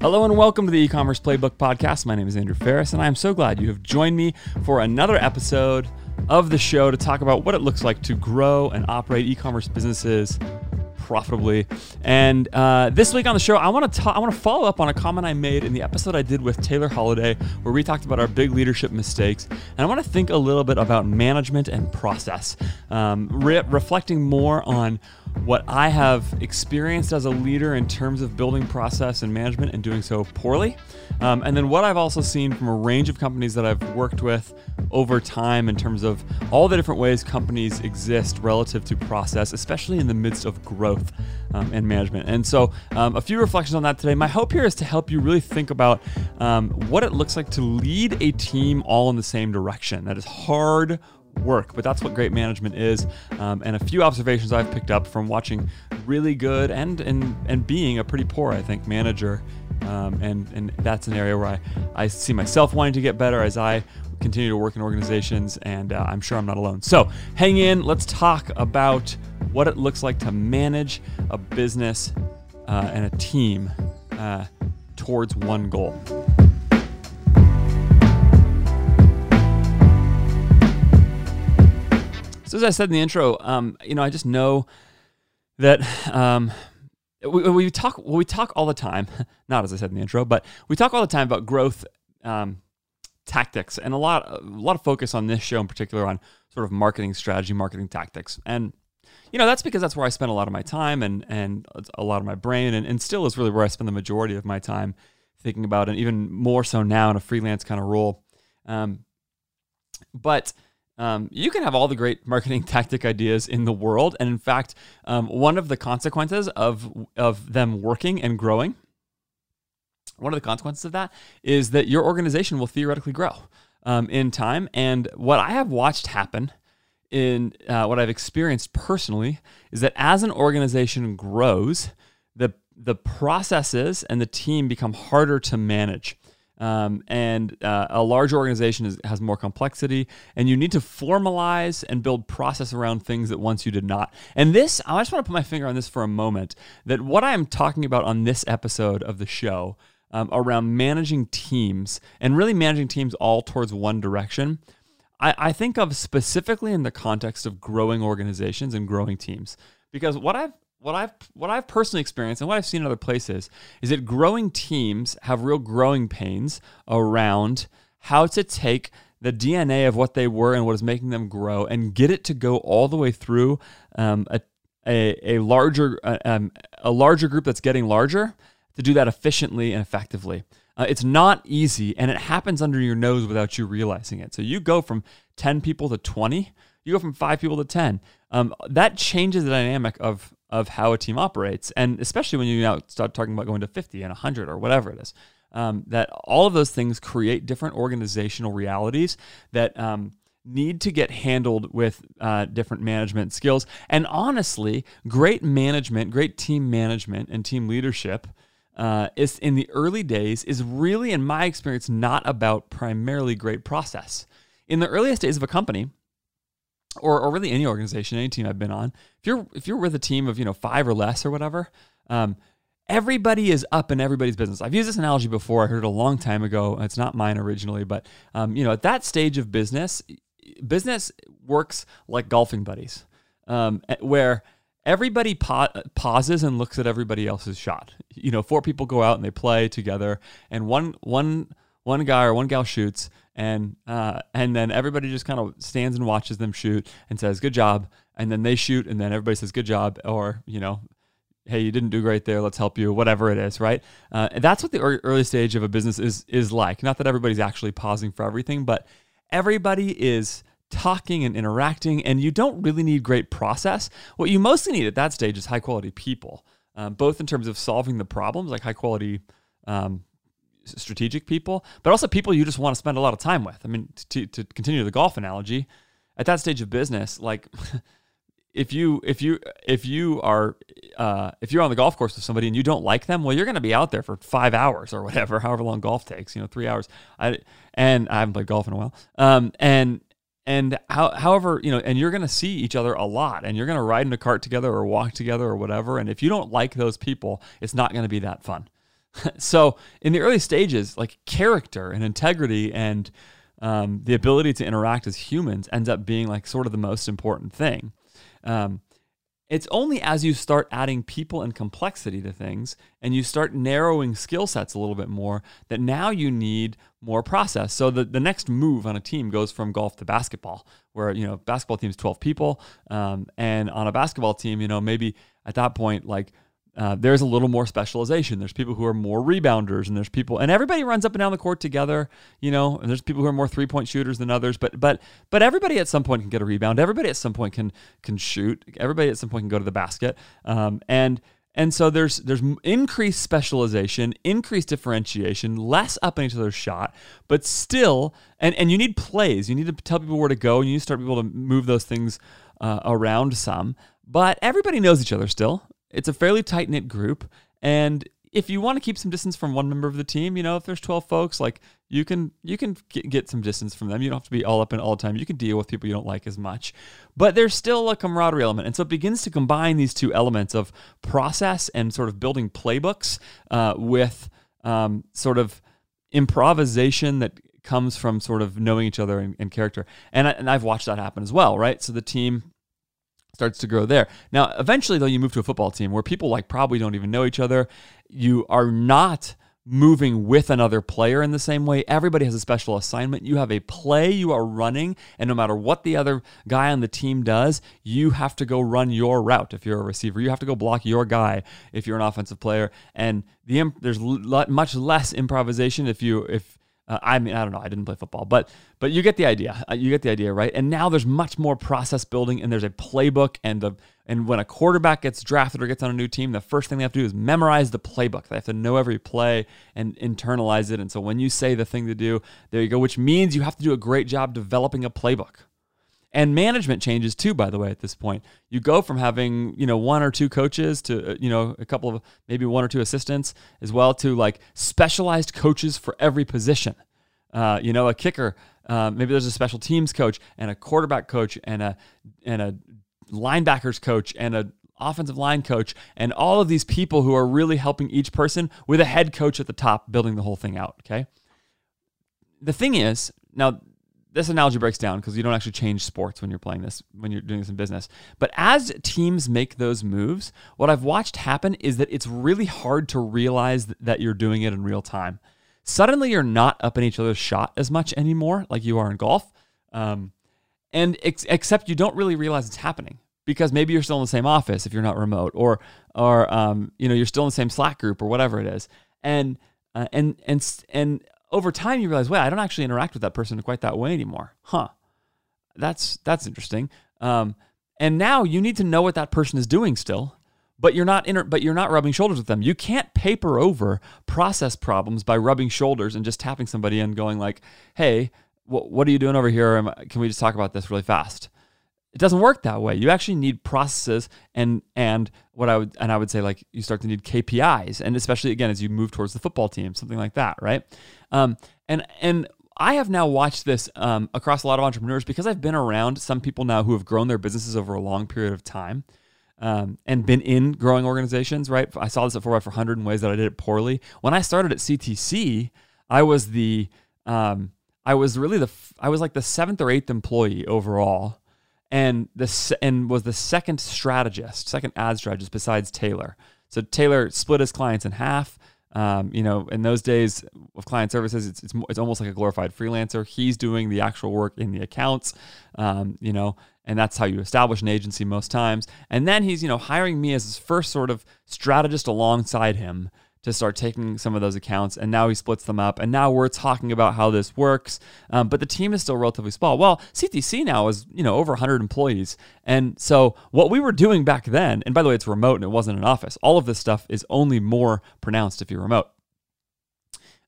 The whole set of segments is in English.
Hello and welcome to the e-commerce playbook podcast. My name is Andrew Faris and I am so glad you have joined me for another episode of the show to talk about what it looks like to grow and operate e-commerce businesses profitably. And uh, this week on the show, I want to talk I want to follow up on a comment I made in the episode I did with Taylor Holiday, where we talked about our big leadership mistakes. And I want to think a little bit about management and process, um, re- reflecting more on what I have experienced as a leader in terms of building process and management and doing so poorly. Um, and then what I've also seen from a range of companies that I've worked with over time in terms of all the different ways companies exist relative to process, especially in the midst of growth um, and management. And so, um, a few reflections on that today. My hope here is to help you really think about um, what it looks like to lead a team all in the same direction. That is hard work, but that's what great management is. Um, and a few observations I've picked up from watching really good and and and being a pretty poor, I think, manager. Um, and and that's an area where I, I see myself wanting to get better as I continue to work in organizations, and uh, I'm sure I'm not alone. So hang in. Let's talk about what it looks like to manage a business uh, and a team uh, towards one goal. So as I said in the intro, um, you know, I just know that um, we, we, talk we talk all the time. Not as I said in the intro, but we talk all the time about growth um, tactics and a lot a lot of focus on this show in particular on sort of marketing strategy, marketing tactics, and you know that's because that's where I spend a lot of my time and and a lot of my brain, and, and still is really where I spend the majority of my time thinking about, and even more so now in a freelance kind of role. Um, but um, you can have all the great marketing tactic ideas in the world, and in fact, um, one of the consequences of of them working and growing, one of the consequences of that is that your organization will theoretically grow um, in time. And what I have watched happen in uh, what I've experienced personally is that as an organization grows, the the processes and the team become harder to manage. Um, and uh, a large organization is, has more complexity, and you need to formalize and build process around things that once you did not. And this, I just want to put my finger on this for a moment that what I am talking about on this episode of the show um, around managing teams and really managing teams all towards one direction. I, I think of specifically in the context of growing organizations and growing teams. Because what I've what I've what I've personally experienced and what I've seen in other places is that growing teams have real growing pains around how to take the DNA of what they were and what is making them grow and get it to go all the way through um, a, a, a larger uh, um, a larger group that's getting larger to do that efficiently and effectively. Uh, it's not easy and it happens under your nose without you realizing it. So you go from 10 people to 20, you go from five people to 10. Um, that changes the dynamic of of how a team operates, and especially when you now start talking about going to 50 and 100 or whatever it is. Um, that all of those things create different organizational realities that um, need to get handled with uh, different management skills. And honestly, great management, great team management, and team leadership. Uh, is in the early days is really, in my experience, not about primarily great process. In the earliest days of a company, or, or really any organization, any team I've been on, if you're if you're with a team of you know five or less or whatever, um, everybody is up in everybody's business. I've used this analogy before. I heard it a long time ago. It's not mine originally, but um, you know at that stage of business, business works like golfing buddies, um, where everybody pa- pauses and looks at everybody else's shot. You know, four people go out and they play together, and one one one guy or one gal shoots, and uh, and then everybody just kind of stands and watches them shoot and says good job, and then they shoot, and then everybody says good job, or you know, hey, you didn't do great there, let's help you, whatever it is, right? Uh, that's what the early stage of a business is is like. Not that everybody's actually pausing for everything, but everybody is talking and interacting, and you don't really need great process. What you mostly need at that stage is high quality people, um, both in terms of solving the problems, like high quality um, strategic people, but also people you just want to spend a lot of time with. I mean, to, to continue the golf analogy, at that stage of business, like if you if you if you are uh, if you're on the golf course with somebody and you don't like them, well, you're going to be out there for five hours or whatever, however long golf takes. You know, three hours. I and I haven't played golf in a while. Um, and and how, however, you know, and you're going to see each other a lot, and you're going to ride in a cart together or walk together or whatever. And if you don't like those people, it's not going to be that fun. so in the early stages, like character and integrity and um, the ability to interact as humans ends up being like sort of the most important thing. Um, it's only as you start adding people and complexity to things and you start narrowing skill sets a little bit more that now you need more process. So the, the next move on a team goes from golf to basketball, where, you know, basketball team's 12 people. Um, and on a basketball team, you know, maybe at that point, like uh, there's a little more specialization. There's people who are more rebounders, and there's people, and everybody runs up and down the court together, you know. And there's people who are more three point shooters than others, but but but everybody at some point can get a rebound. Everybody at some point can can shoot. Everybody at some point can go to the basket. Um, and and so there's there's increased specialization, increased differentiation, less up in each other's shot, but still, and and you need plays. You need to tell people where to go, and you need to start people to move those things uh, around some. But everybody knows each other still. It's a fairly tight knit group, and if you want to keep some distance from one member of the team, you know, if there's 12 folks, like you can you can get some distance from them. You don't have to be all up in all the time. You can deal with people you don't like as much. But there's still a camaraderie element. And so it begins to combine these two elements of process and sort of building playbooks uh, with um, sort of improvisation that comes from sort of knowing each other and, and character. And, I, and I've watched that happen as well, right? So the team starts to grow there. Now, eventually, though, you move to a football team where people like probably don't even know each other. You are not moving with another player in the same way. Everybody has a special assignment. You have a play you are running, and no matter what the other guy on the team does, you have to go run your route. If you're a receiver, you have to go block your guy. If you're an offensive player, and the there's much less improvisation if you if uh, I mean, I don't know. I didn't play football, but but you get the idea. Uh, you get the idea, right? And now there's much more process building, and there's a playbook. And the and when a quarterback gets drafted or gets on a new team, the first thing they have to do is memorize the playbook. They have to know every play and internalize it. And so when you say the thing to do, there you go. Which means you have to do a great job developing a playbook. And management changes too, by the way, at this point. You go from having, you know, one or two coaches to, uh, you know, a couple of maybe one or two assistants as well to like specialized coaches for every position. Uh, you know, a kicker, uh, maybe there's a special teams coach and a quarterback coach and a, and a linebackers coach and a offensive line coach and all of these people who are really helping each person with a head coach at the top building the whole thing out. Okay. The thing is, now this analogy breaks down because you don't actually change sports when you're playing this, when you're doing this in business. But as teams make those moves, what I've watched happen is that it's really hard to realize that you're doing it in real time. Suddenly, you're not up in each other's shot as much anymore, like you are in golf. Um, and ex- except you don't really realize it's happening because maybe you're still in the same office if you're not remote, or or um, you know you're still in the same Slack group or whatever it is, and uh, and and and over time you realize, wait, I don't actually interact with that person quite that way anymore. Huh. That's that's interesting. Um, and now you need to know what that person is doing still, but you're not inter- but you're not rubbing shoulders with them. You can't paper over process problems by rubbing shoulders and just tapping somebody and going like, "Hey, wh- what are you doing over here? Can we just talk about this really fast?" It doesn't work that way. You actually need processes and and what I would and I would say like you start to need KPIs and especially again as you move towards the football team, something like that, right? Um, and and I have now watched this um, across a lot of entrepreneurs because I've been around some people now who have grown their businesses over a long period of time. Um, and been in growing organizations, right? I saw this at 4 by 400 in ways that I did it poorly. When I started at CTC, I was the, um, I was really the, I was like the seventh or eighth employee overall and the and was the second strategist, second ad strategist besides Taylor. So Taylor split his clients in half. Um, you know, in those days of client services, it's, it's, it's almost like a glorified freelancer. He's doing the actual work in the accounts, um, you know, and that's how you establish an agency most times. And then he's, you know, hiring me as his first sort of strategist alongside him to start taking some of those accounts. And now he splits them up. And now we're talking about how this works. Um, but the team is still relatively small. Well, CTC now is, you know, over 100 employees. And so what we were doing back then, and by the way, it's remote and it wasn't an office, all of this stuff is only more pronounced if you're remote.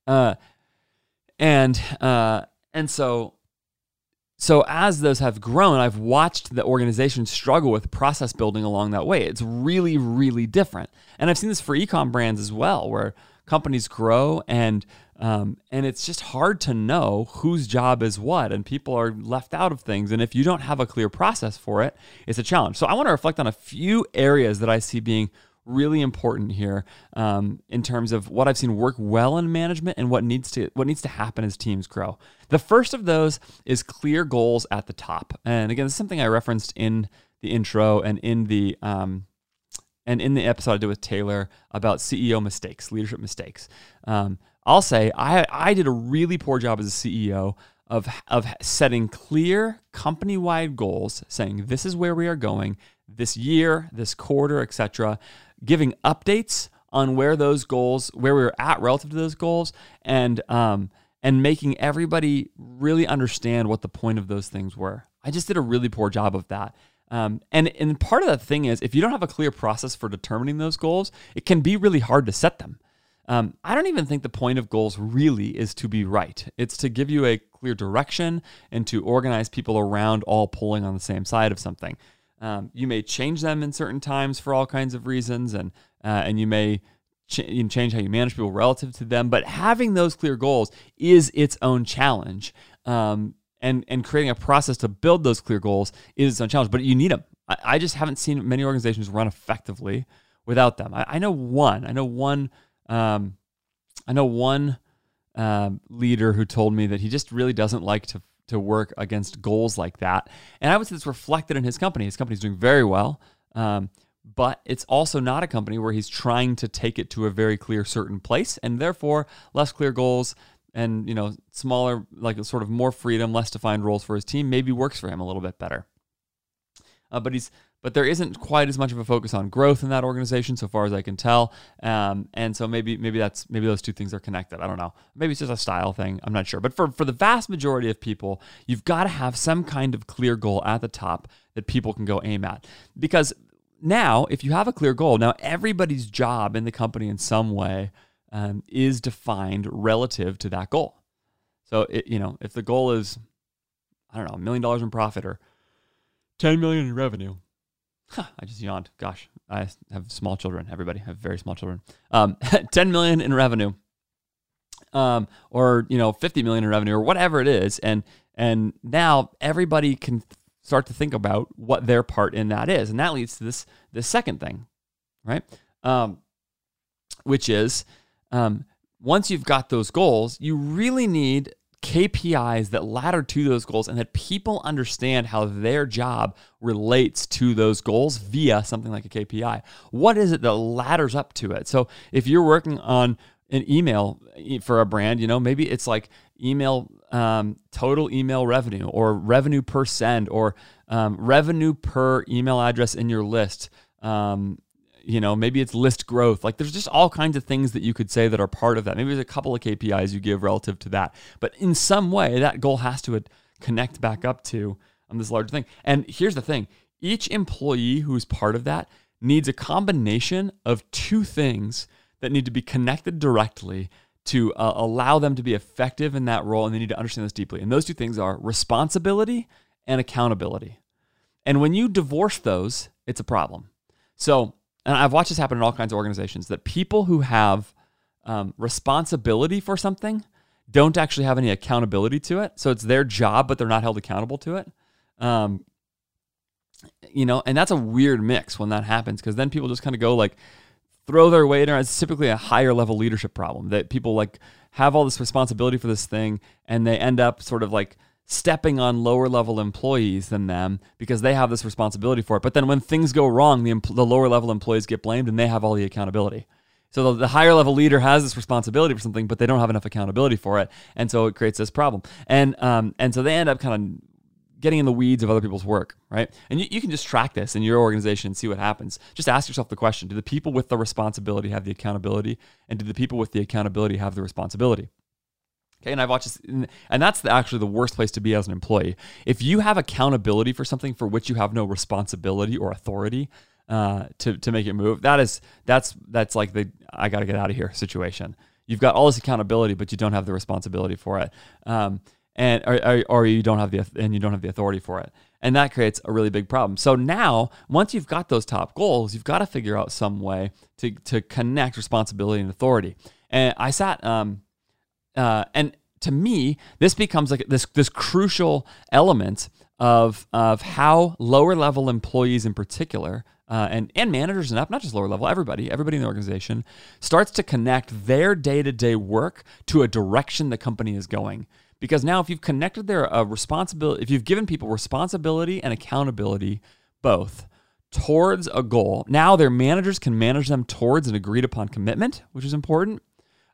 Uh, and, uh, and so so as those have grown, I've watched the organization struggle with process building along that way. It's really, really different. And I've seen this for ecom brands as well, where companies grow and um, and it's just hard to know whose job is what, and people are left out of things. And if you don't have a clear process for it, it's a challenge. So I want to reflect on a few areas that I see being really important here um, in terms of what I've seen work well in management and what needs to what needs to happen as teams grow. The first of those is clear goals at the top, and again, this is something I referenced in the intro and in the um, and in the episode I did with Taylor about CEO mistakes, leadership mistakes. Um, I'll say I I did a really poor job as a CEO of of setting clear company wide goals, saying this is where we are going this year, this quarter, etc giving updates on where those goals, where we were at relative to those goals, and um, and making everybody really understand what the point of those things were. I just did a really poor job of that. Um, and and part of the thing is, if you don't have a clear process for determining those goals, it can be really hard to set them. Um, I don't even think the point of goals really is to be right. It's to give you a clear direction and to organize people around all pulling on the same side of something. Um, you may change them in certain times for all kinds of reasons, and uh, and you may ch- change how you manage people relative to them. But having those clear goals is its own challenge, um, and and creating a process to build those clear goals is its own challenge. But you need them. I, I just haven't seen many organizations run effectively without them. I, I know one. I know one. Um, I know one um, leader who told me that he just really doesn't like to to work against goals like that. And I would say it's reflected in his company. His company's doing very well. Um, but it's also not a company where he's trying to take it to a very clear certain place and therefore less clear goals and you know smaller like sort of more freedom less defined roles for his team maybe works for him a little bit better uh, but he's but there isn't quite as much of a focus on growth in that organization, so far as I can tell. Um, and so maybe maybe that's maybe those two things are connected. I don't know. Maybe it's just a style thing. I'm not sure. But for for the vast majority of people, you've got to have some kind of clear goal at the top that people can go aim at. Because now, if you have a clear goal, now everybody's job in the company in some way um, is defined relative to that goal. So it, you know, if the goal is I don't know, a million dollars in profit or 10 million in revenue Huh, I just yawned. Gosh, I have small children. Everybody have very small children. Um, 10 million in revenue, um, or you know, 50 million in revenue, or whatever it is, and and now everybody can start to think about what their part in that is, and that leads to this this second thing, right? Um, which is um, once you've got those goals, you really need KPIs that ladder to those goals and that people understand how their job relates to those goals via something like a KPI. What is it that ladders up to it? So if you're working on an email for a brand, you know, maybe it's like email um, total email revenue or revenue per send or um, revenue per email address in your list. Um, you know, maybe it's list growth. Like there's just all kinds of things that you could say that are part of that. Maybe there's a couple of KPIs you give relative to that. But in some way, that goal has to connect back up to um, this larger thing. And here's the thing each employee who's part of that needs a combination of two things that need to be connected directly to uh, allow them to be effective in that role. And they need to understand this deeply. And those two things are responsibility and accountability. And when you divorce those, it's a problem. So and I've watched this happen in all kinds of organizations that people who have um, responsibility for something don't actually have any accountability to it. So it's their job, but they're not held accountable to it. Um, you know, and that's a weird mix when that happens because then people just kind of go like throw their weight in around. It's typically a higher level leadership problem that people like have all this responsibility for this thing and they end up sort of like stepping on lower level employees than them because they have this responsibility for it. But then when things go wrong, the, the lower level employees get blamed and they have all the accountability. So the, higher level leader has this responsibility for something, but they don't have enough accountability for it, and so it creates this problem. And um, and so they end up kind of getting in the weeds of other people's work, right? And you, you can just track this in your organization and see what happens. Just ask yourself the question: Do the people with the responsibility have the accountability, and do the people with the accountability have the responsibility? Okay, and I've watched this, and that's actually the worst place to be as an employee. If you have accountability for something for which you have no responsibility or authority uh, to to make it move, that is that's that's like the I got to get out of here situation. You've got all this accountability, but you don't have the responsibility for it, um, and or, or, you don't have the and you don't have the authority for it, and that creates a really big problem. So now, once you've got those top goals, you've got to figure out some way to to connect responsibility and authority. And I sat. Um, uh, and to me, this becomes like this this crucial element of of how lower level employees in particular uh, and and managers and up, not just lower level, everybody, everybody in the organization starts to connect their day to day work to a direction the company is going. Because now, if you've connected their uh, responsibility, if you've given people responsibility and accountability, both towards a goal, now their managers can manage them towards an agreed upon commitment, which is important.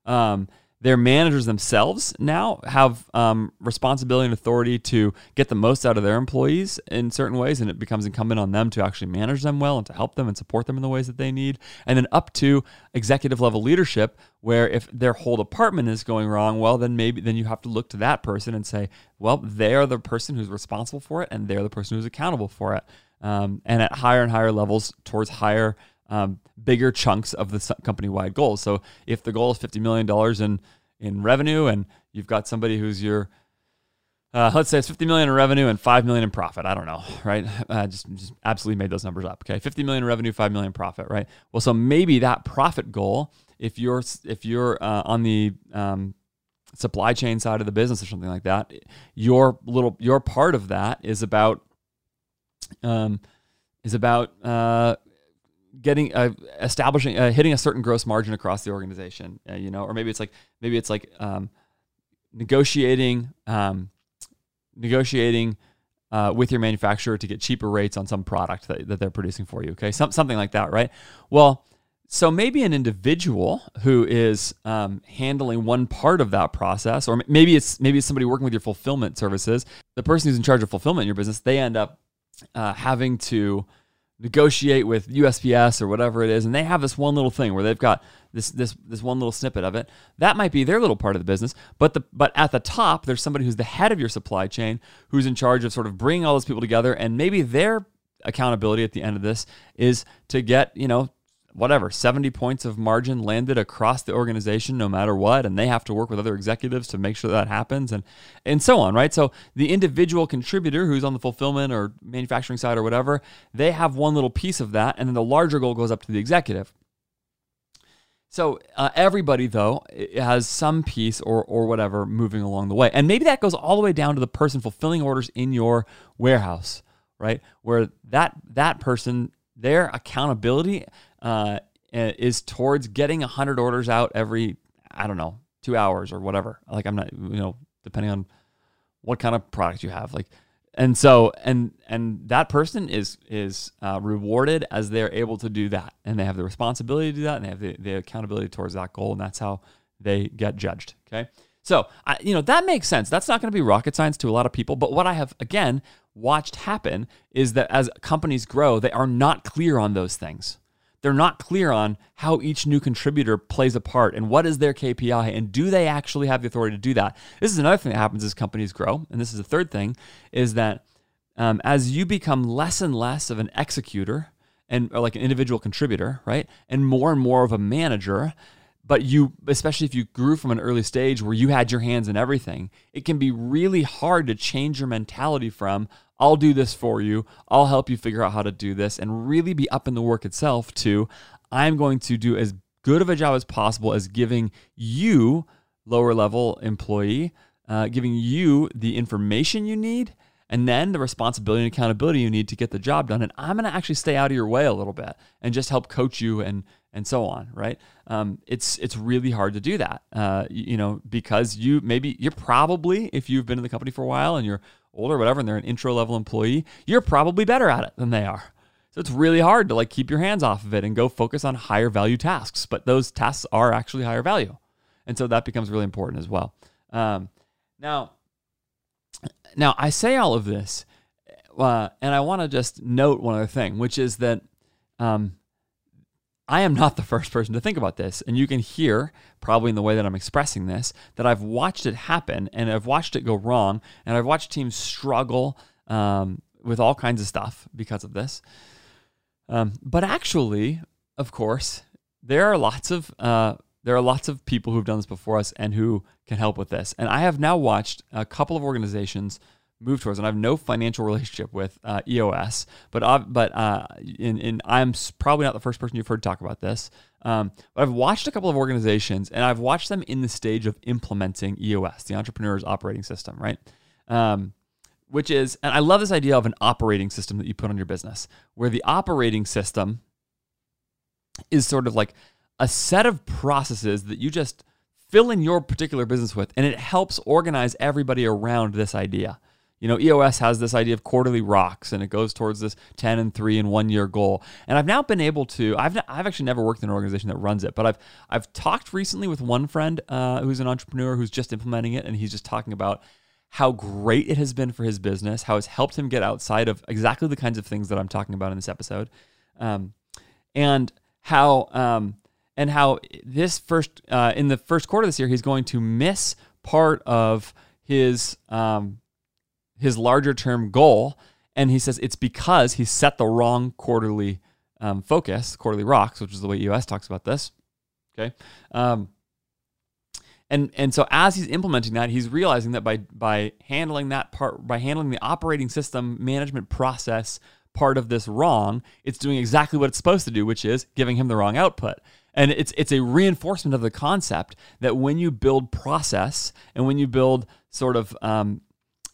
Um, their managers themselves now have um, responsibility and authority to get the most out of their employees in certain ways, and it becomes incumbent on them to actually manage them well and to help them and support them in the ways that they need. And then up to executive level leadership, where if their whole department is going wrong, well, then maybe then you have to look to that person and say, well, they are the person who's responsible for it, and they're the person who's accountable for it. Um, and at higher and higher levels, towards higher um, bigger chunks of the company wide goals. So if the goal is $50 million in, in revenue and you've got somebody who's your, uh, let's say it's 50 million in revenue and 5 million in profit. I don't know, right? Uh, just, just absolutely made those numbers up. Okay. 50 million in revenue, 5 million profit, right? Well, so maybe that profit goal, if you're, if you're uh, on the, um, supply chain side of the business or something like that, your little, your part of that is about, um, is about, uh, getting uh, establishing uh, hitting a certain gross margin across the organization uh, you know or maybe it's like maybe it's like um, negotiating um, negotiating uh, with your manufacturer to get cheaper rates on some product that, that they're producing for you okay? Some, something like that right? Well so maybe an individual who is um, handling one part of that process or maybe it's maybe it's somebody working with your fulfillment services the person who's in charge of fulfillment in your business they end up uh, having to negotiate with USPS or whatever it is, and they have this one little thing where they've got this this this one little snippet of it. That might be their little part of the business, but the but at the top, there's somebody who's the head of your supply chain who's in charge of sort of bringing all those people together, and maybe their accountability at the end of this is to get you know whatever 70 points of margin landed across the organization no matter what and they have to work with other executives to make sure that happens and and so on right? So the individual contributor who's on the fulfillment or manufacturing side or whatever they have one little piece of that and then the larger goal goes up to the executive. So uh, everybody though has some piece or or whatever moving along the way and maybe that goes all the way down to the person fulfilling orders in your warehouse right? Where that that person their accountability uh, is towards getting 100 orders out every, I don't know, two hours or whatever. Like, I'm not, you know, depending on what kind of product you have. Like, and so and and that person is is uh, rewarded as they're able to do that and they have the responsibility to do that and they have the, the accountability towards that goal and that's how they get judged okay so I, you know that makes sense that's not going to be rocket science to a lot of people but what i have again watched happen is that as companies grow they are not clear on those things they're not clear on how each new contributor plays a part and what is their KPI and do they actually have the authority to do that. This is another thing that happens as companies grow, and this is the third thing, is that um, as you become less and less of an executor and like an individual contributor, right, and more and more of a manager, but you especially if you grew from an early stage where you had your hands in everything it can be really hard to change your mentality from I'll do this for you. I'll help you figure out how to do this and really be up in the work itself to I'm going to do as good of a job as possible as giving you, lower level employee, uh, giving you the information you need and then the responsibility and accountability you need to get the job done. And I'm going to actually stay out of your way a little bit and just help coach you and and so on. Right? Um, it's it's really hard to do that. Uh, you, you know because you maybe you're probably if you've been in the company for a while and you're older, whatever, and they're an intro level employee, you're probably better at it than they are. So it's really hard to like keep your hands off of it and go focus on higher value tasks. But those tasks are actually higher value, and so that becomes really important as well. Um, now, now I say all of this, uh, and I want to just note one other thing, which is that um, I am not the first person to think about this. And you can hear, probably in the way that I'm expressing this, that I've watched it happen and I've watched it go wrong. And I've watched teams struggle um, with all kinds of stuff because of this. Um, but actually, of course, there are lots of uh, there are lots of people who've done this before us and who can help with this. And I have now watched a couple of organizations move towards. And I have no financial relationship with uh, EOS, but but uh, in, in I'm probably not the first person you've heard talk about this. Um, but I've watched a couple of organizations, and I've watched them in the stage of implementing EOS, the Entrepreneur's Operating System, right? Um, which is, and I love this idea of an operating system that you put on your business, where the operating system is sort of like a set of processes that you just fill in your particular business with, and it helps organize everybody around this idea. You know, EOS has this idea of quarterly rocks, and it goes towards this 10 and 3 and one year goal. And I've now been able to, I've, I've actually never worked in an organization that runs it, but I've, I've talked recently with one friend uh, who's an entrepreneur who's just implementing it, and he's just talking about how great it has been for his business, how it's helped him get outside of exactly the kinds of things that I'm talking about in this episode. Um, and how, um, and how this first, uh, in the first quarter of this year, he's going to miss part of his, um, his larger term goal. And he says it's because he set the wrong quarterly um, focus, quarterly rocks, which is the way EOS talks about this. Okay. Um, and and so as he's implementing that, he's realizing that by by handling that part, by handling the operating system management process part of this wrong, it's doing exactly what it's supposed to do, which is giving him the wrong output. And it's it's a reinforcement of the concept that when you build process and when you build sort of um,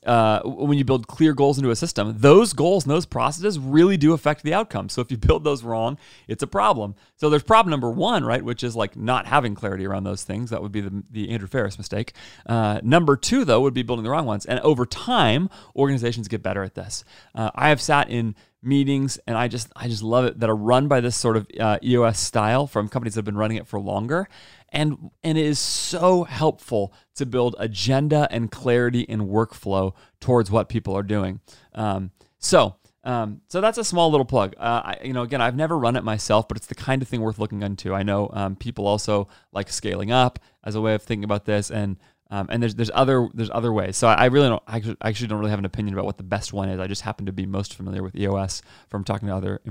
uh, when you build clear goals into a system, those goals and those processes really do affect the outcome. So if you build those wrong, it's a problem. So there's problem number one, right, which is like not having clarity around those things. That would be the, the Andrew Faris mistake. Uh, number two, though, would be building the wrong ones. And over time, organizations get better at this. Uh, I have sat in meetings and I just I just love it that are run by this sort of uh, EOS style from companies that have been running it for longer and and it is so helpful to build agenda and clarity and workflow towards what people are doing. Um, so. Um, so that's a small little plug. Uh, I, you know, again, I've never run it myself, but it's the kind of thing worth looking into. I know um, people also like scaling up as a way of thinking about this, and um, and there's there's other there's other ways. So I, I really don't I actually don't really have an opinion about what the best one is. I just happen to be most familiar with EOS from talking to other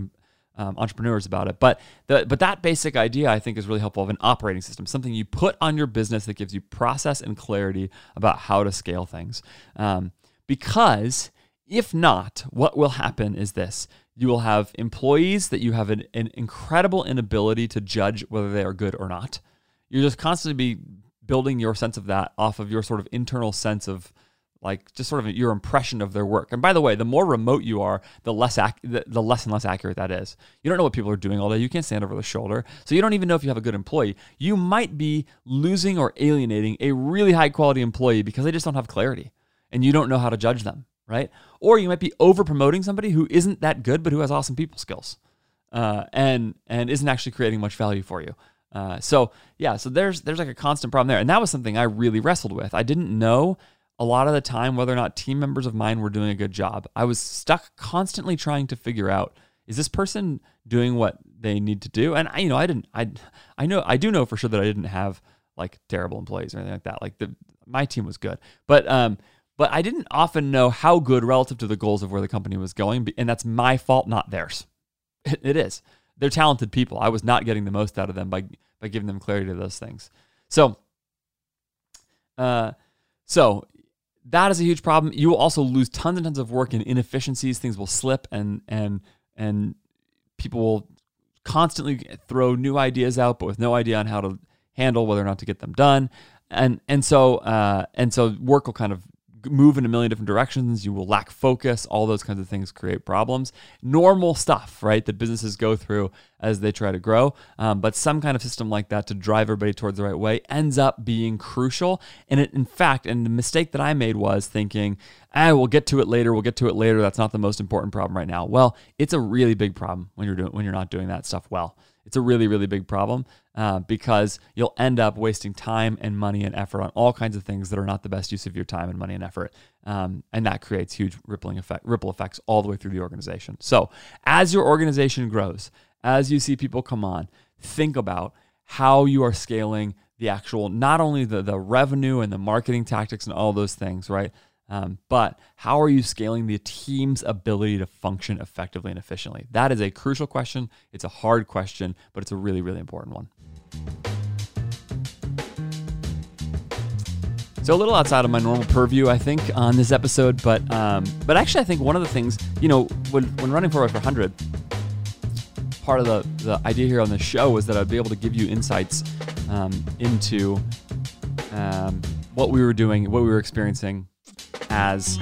um, entrepreneurs about it. But the, but that basic idea I think is really helpful of an operating system, something you put on your business that gives you process and clarity about how to scale things. Um, because if not, what will happen is this: you will have employees that you have an, an incredible inability to judge whether they are good or not. You're just constantly be building your sense of that off of your sort of internal sense of like just sort of your impression of their work. And by the way, the more remote you are, the less ac- the, the, less and less accurate that is. You don't know what people are doing all day. You can't stand over the shoulder, so you don't even know if you have a good employee. You might be losing or alienating a really high quality employee because they just don't have clarity, and you don't know how to judge them, right? Or you might be over promoting somebody who isn't that good but who has awesome people skills, uh, and and isn't actually creating much value for you. Uh, so yeah, so there's there's like a constant problem there, and that was something I really wrestled with. I didn't know a lot of the time whether or not team members of mine were doing a good job. I was stuck constantly trying to figure out is this person doing what they need to do? And I, you know, I didn't, I, I know, I do know for sure that I didn't have like terrible employees or anything like that. Like the, my team was good, but, um, but I didn't often know how good relative to the goals of where the company was going. And that's my fault, not theirs. it, is. They're talented people. I was not getting the most out of them by, by giving them clarity to those things. So, uh, so that is a huge problem. You will also lose tons and tons of work and inefficiencies. Things will slip and and and people will constantly throw new ideas out, but with no idea on how to handle whether or not to get them done. And and so uh, and so work will kind of move in a million different directions. You will lack focus. All those kinds of things create problems. Normal stuff, right? That businesses go through as they try to grow. Um, but some kind of system like that to drive everybody towards the right way ends up being crucial. And it, in fact, and the mistake that I made was thinking, ah, we'll get to it later. We'll get to it later. That's not the most important problem right now. Well, it's a really big problem when you're doing when you're not doing that stuff well. It's a really, really big problem uh, because you'll end up wasting time and money and effort on all kinds of things that are not the best use of your time and money and effort. Um, and that creates huge rippling effect, ripple effects all the way through the organization. So as your organization grows, as you see people come on, think about how you are scaling the actual, not only the, the revenue and the marketing tactics and all those things, right? Um, but how are you scaling the team's ability to function effectively and efficiently? That is a crucial question. It's a hard question, but it's a really, really important one. So a little outside of my normal purview, I think, on this episode, but um, but actually, I think one of the things, you know, when when running for 100, part of the the idea here on the show was that I'd be able to give you insights um, into um, what we were doing, what we were experiencing as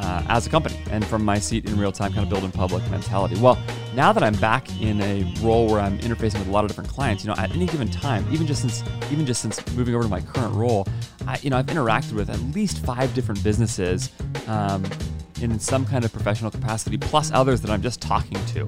uh, as a company and from my seat in real time, kind of build in public mentality. Well, now that I'm back in a role where I'm interfacing with a lot of different clients, you know, at any given time, even just since even just since moving over to my current role, I, you know, I've interacted with at least five different businesses um, in some kind of professional capacity, plus others that I'm just talking to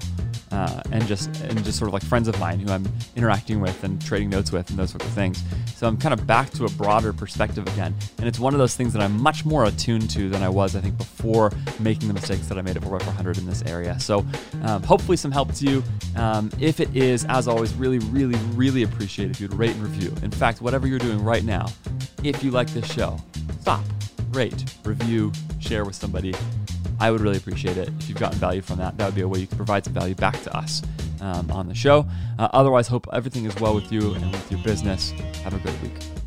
uh, and just and just sort of like friends of mine who I'm interacting with and trading notes with and those sorts of things. So I'm kind of back to a broader perspective again, and it's one of those things that I'm much more attuned to than I was, I think, before making the mistakes that I made at 400 in this area. So um, hopefully some help to you. Um, if it is, as always, really, really, really appreciate if you'd rate and review. In fact, whatever you're doing right now, if you like this show, stop, rate, review, share with somebody I would really appreciate it if you've gotten value from that. That would be a way you can provide some value back to us um, on the show. Uh, otherwise, hope everything is well with you and with your business. Have a great week.